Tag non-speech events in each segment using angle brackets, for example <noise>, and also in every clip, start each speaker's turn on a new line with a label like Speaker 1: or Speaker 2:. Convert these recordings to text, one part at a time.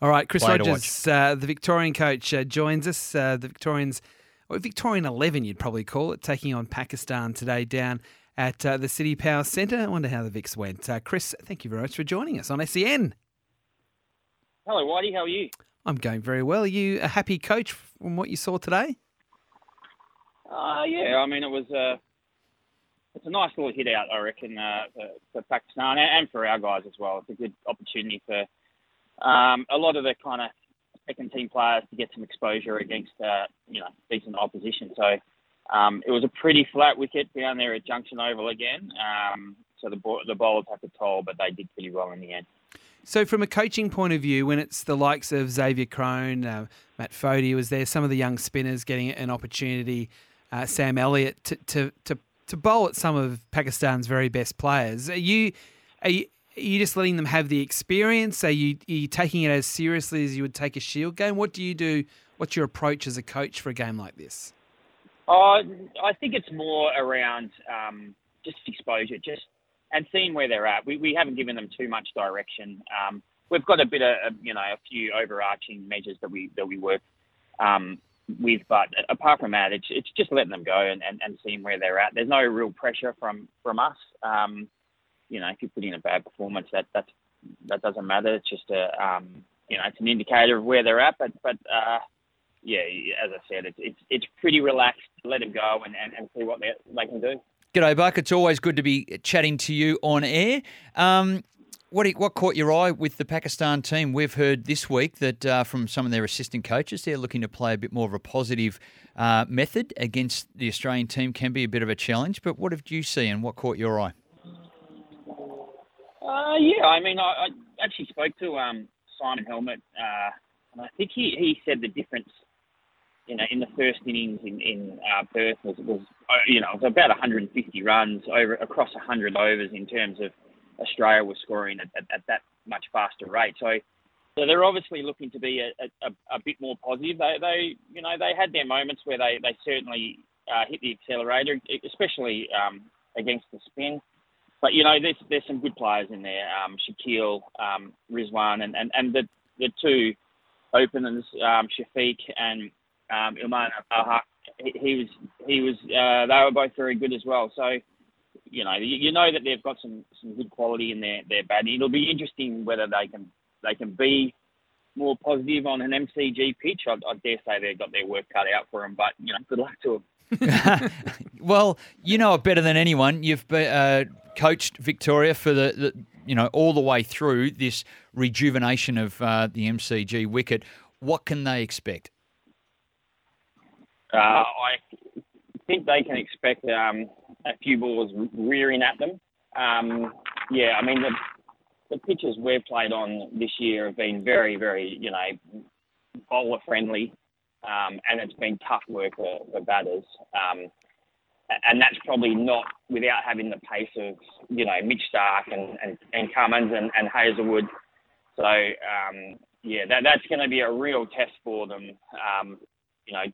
Speaker 1: All right, Chris
Speaker 2: Way
Speaker 1: Rogers, uh, the Victorian coach, uh, joins us. Uh, the Victorians, or Victorian 11, you'd probably call it, taking on Pakistan today down at uh, the CitiPower Centre. I wonder how the Vics went. Uh, Chris, thank you very much for joining us on SEN.
Speaker 3: Hello, Whitey. How are you?
Speaker 1: I'm going very well. Are you a happy coach from what you saw today?
Speaker 3: Uh, yeah, I mean, it was uh, it's a nice little hit out, I reckon, uh, for, for Pakistan and, and for our guys as well. It's a good opportunity for um, a lot of the kind of second team players to get some exposure against, uh, you know, decent opposition. So um, it was a pretty flat wicket down there at Junction Oval again. Um, so the, the bowlers have to toll, but they did pretty well in the end.
Speaker 1: So, from a coaching point of view, when it's the likes of Xavier Crone, uh, Matt Fodey was there, some of the young spinners getting an opportunity, uh, Sam Elliott to, to to to bowl at some of Pakistan's very best players. Are you are you, you just letting them have the experience? Are you, are you taking it as seriously as you would take a Shield game? What do you do? What's your approach as a coach for a game like this?
Speaker 3: Uh, I think it's more around um, just exposure, just and seeing where they're at. We, we haven't given them too much direction. Um, we've got a bit of you know a few overarching measures that we that we work um, with, but apart from that, it's it's just letting them go and, and, and seeing where they're at. There's no real pressure from from us. Um, you know, if you put in a bad performance, that that's that doesn't matter. It's just a um, you know it's an indicator of where they're at. But but uh, yeah, as I said, it's it's it's pretty relaxed. Let them go and, and, and see what they they can do.
Speaker 2: G'day, Buck. It's always good to be chatting to you on air. Um, what what caught your eye with the Pakistan team? We've heard this week that uh, from some of their assistant coaches, they're looking to play a bit more of a positive uh, method against the Australian team. Can be a bit of a challenge. But what did you see, and what caught your eye?
Speaker 3: Uh, yeah, I mean, I, I actually spoke to um, Simon Helmot, uh, and I think he, he said the difference, you know, in the first innings in, in uh, Perth was, was, uh, you know, it was about 150 runs over across 100 overs in terms of Australia was scoring at, at, at that much faster rate. So, so they're obviously looking to be a, a, a bit more positive. They, they, you know, they had their moments where they, they certainly uh, hit the accelerator, especially um, against the spin but you know, there's there's some good players in there. Um, Shakil, um, Rizwan, and, and, and the the two openers, um, Shafiq and um, Ilman Ahaq, he, he was he was uh, they were both very good as well. So you know, you, you know that they've got some some good quality in their their batting. It'll be interesting whether they can they can be more positive on an MCG pitch. I, I dare say they've got their work cut out for them, but you know, good luck to them. <laughs> <laughs>
Speaker 2: well, you know it better than anyone. You've uh, coached Victoria for the, the, you know all the way through this rejuvenation of uh, the MCG wicket. What can they expect?
Speaker 3: Uh, I think they can expect um, a few balls rearing at them. Um, yeah, I mean the the pitches we've played on this year have been very, very, you know, bowler friendly um, and it's been tough work for, for batters. Um, and that's probably not without having the pace of, you know, Mitch Starc and, and, and Cummins and, and Hazlewood. So, um, yeah, that, that's going to be a real test for them. Um, you know,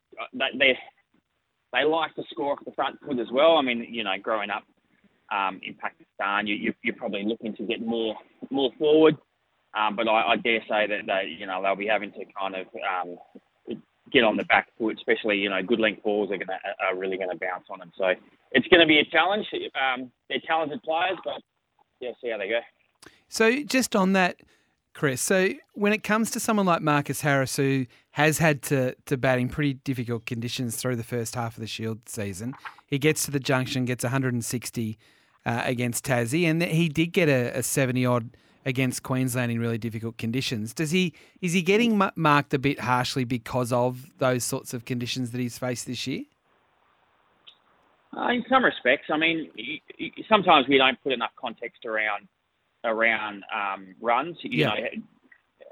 Speaker 3: they, they like to score off the front foot as well. I mean, you know, growing up um, in Pakistan, you, you, are probably looking to get more more forward. Um, but I, I, dare say that they, you know, they'll be having to kind of um, get on the back foot, especially you know good length balls are gonna are really going to bounce on them. So it's going to be a challenge. Um, they're talented players, but yeah, see how they go.
Speaker 1: So just on that, Chris. So when it comes to someone like Marcus Harris, who has had to, to bat in pretty difficult conditions through the first half of the Shield season, he gets to the junction, gets 160 uh, against Tassie, and he did get a, a 70 odd against Queensland in really difficult conditions. Does he is he getting marked a bit harshly because of those sorts of conditions that he's faced this year?
Speaker 3: Uh, in some respects, I mean, sometimes we don't put enough context around around um, runs. You yeah. know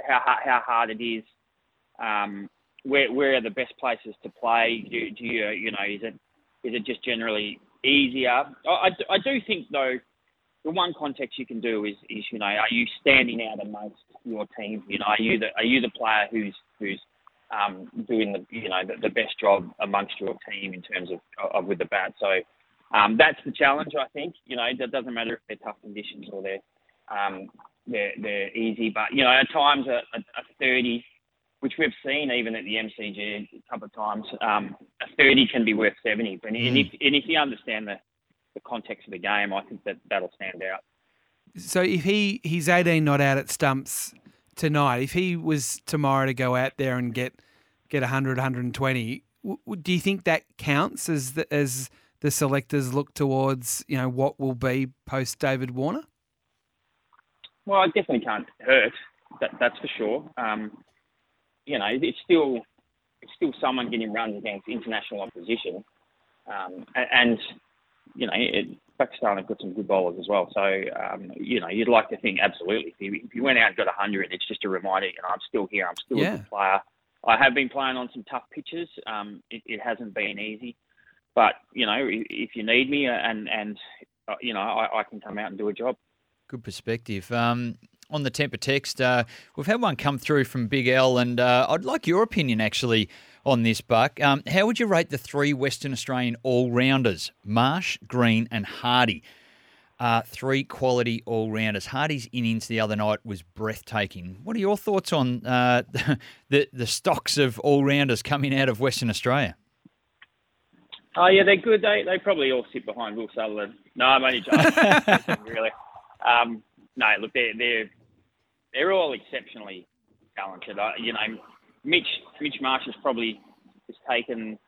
Speaker 3: how how hard it is. Um, where where are the best places to play? Do, do you you know is it is it just generally easier? I, I, I do think though the one context you can do is, is you know are you standing out amongst your team? You know are you the are you the player who's who's um, doing the you know the, the, best job amongst your team in terms of, of with the bat. So um, that's the challenge I think. You know it doesn't matter if they're tough conditions or they're um, they're, they're easy. But, you know, at times a, a, a 30, which we've seen even at the MCG a couple of times, um, a 30 can be worth 70. And, mm. and, if, and if you understand the, the context of the game, I think that that'll stand out.
Speaker 1: So if he he's 18 not out at stumps tonight, if he was tomorrow to go out there and get get 100, 120, w- do you think that counts as the, as the selectors look towards you know what will be post David Warner?
Speaker 3: Well, it definitely can't hurt. That, that's for sure. Um, you know, it's still it's still someone getting runs against international opposition, um, and, and, you know, it, Pakistan have got some good bowlers as well. So um, you know, you'd like to think absolutely if you, if you went out and got hundred, it's just a reminder. You know, I'm still here. I'm still yeah. a good player. I have been playing on some tough pitches. Um, it, it hasn't been easy, but you know, if you need me and and uh, you know, I, I can come out and do a job.
Speaker 2: Good perspective. Um, on the temper text, uh, we've had one come through from Big L, and uh, I'd like your opinion actually on this, Buck. Um, how would you rate the three Western Australian all rounders, Marsh, Green, and Hardie? Uh, three quality all rounders. Hardie's innings the other night was breathtaking. What are your thoughts on uh, <laughs> the the stocks of all rounders coming out of Western Australia?
Speaker 3: Oh yeah, they're good. They they probably all sit behind Will Sutherland. No, I'm only joking. <laughs> really. Um, no, look, they're they're they're all exceptionally talented. Uh, you know, Mitch Mitch Marsh has probably has taken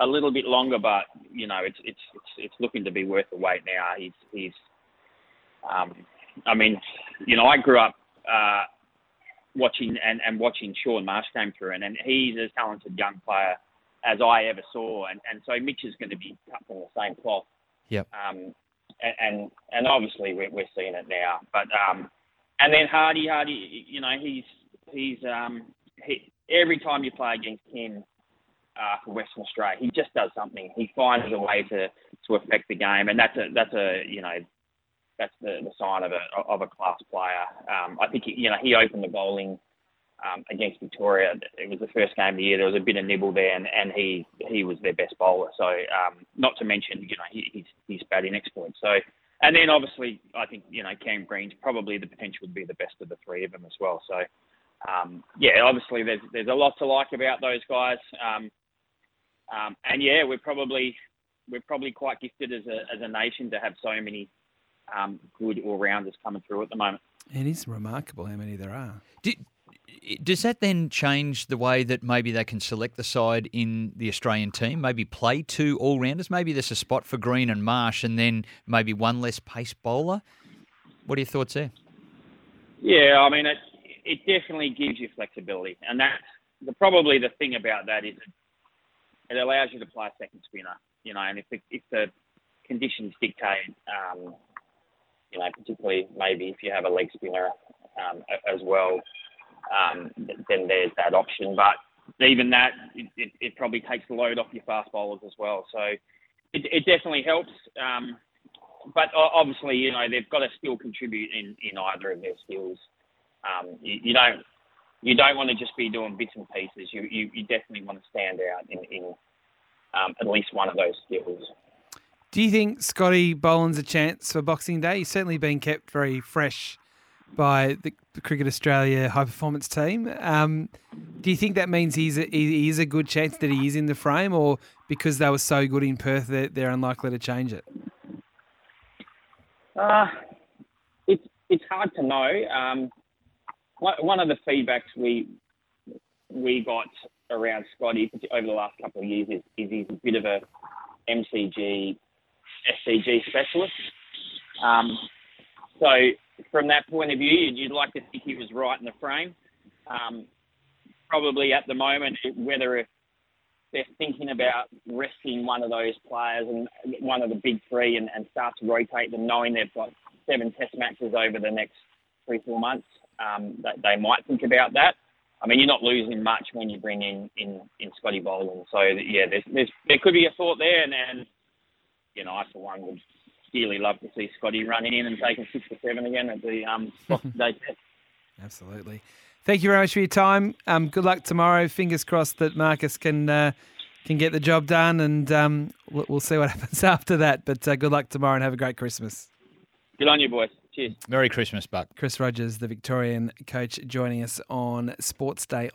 Speaker 3: a little bit longer, but you know, it's it's it's, it's looking to be worth the wait now. He's he's, um, I mean, you know, I grew up uh, watching and, and watching Shaun Marsh came through, and, and he's as talented young player as I ever saw, and, and so Mitch is going to be cut from the same cloth.
Speaker 2: Yep.
Speaker 3: Um, and and obviously we're, we're seeing it now. But um, and then Hardie, Hardie, you know, he's he's um, he, every time you play against him uh, for Western Australia, he just does something. He finds a way to to affect the game, and that's a that's a you know that's the, the sign of a of a class player. Um, I think he, you know he opened the bowling um, against Victoria. It was the first game of the year. There was a bit of nibble there, and, and he he was their best bowler. So um, not to mention, you know, he, he's he's batting exploits. So and then obviously, I think you know Cam Green's probably the potential to be the best of the three of them as well. So um, yeah, obviously there's there's a lot to like about those guys. Um, um, and yeah, we're probably we're probably quite gifted as a as a nation to have so many um, good all rounders coming through at the moment.
Speaker 1: It is remarkable how many there are.
Speaker 2: Do, does that then change the way that maybe they can select the side in the Australian team? Maybe play two all rounders. Maybe there's a spot for Green and Marsh, and then maybe one less pace bowler. What are your thoughts there?
Speaker 3: Yeah, I mean it. It definitely gives you flexibility, and that's the, probably the thing about that is it, allows you to play a second spinner. You know, and if the, if the conditions dictate, um, you know, particularly maybe if you have a leg spinner um, as well, um, then there's that option. But even that, it, it, it, probably takes the load off your fast bowlers as well. So it, it definitely helps. Um, but obviously, you know, they've got to still contribute in, in either of their skills. Um, you, you, don't you don't want to just be doing bits and pieces. You you, you definitely want to stand out in, in um, at least one of those skills.
Speaker 1: Do you think Scotty Boland's a chance for Boxing Day? He's certainly been kept very fresh by the, the Cricket Australia high performance team. Um, do you think that means he's a, he is a good chance that he is in the frame, or because they were so good in Perth, they're, they're unlikely to change it?
Speaker 3: Uh, it's it's hard to know. Um, one, of the feedbacks we we got around Scotty over the last couple of years is, is he's a bit of a MCG, SCG specialist. Um, so from that point of view, you'd, like to think he was right in the frame. Um, probably at the moment, whether if they're thinking about resting one of those players and one of the big three and, and start to rotate them, knowing they've got seven test matches over the next three, four months, um, that they might think about that. I mean, you're not losing much when you bring in in, in Scotty Boland. So yeah, there's, there's there could be a thought there, and, and you know, I for one would dearly love to see Scotty running in and taking six or seven again at the um, <laughs> Day Test.
Speaker 1: Absolutely. Thank you very much for your time. Um, good luck tomorrow. Fingers crossed that Marcus can uh, can get the job done, and um, we'll, we'll, see what <laughs> happens after that. But uh, good luck tomorrow, and have a great Christmas.
Speaker 3: Good on you, boys. Cheers.
Speaker 2: Merry Christmas, Buck.
Speaker 1: Chris Rogers, the Victorian coach, joining us on Sportsaday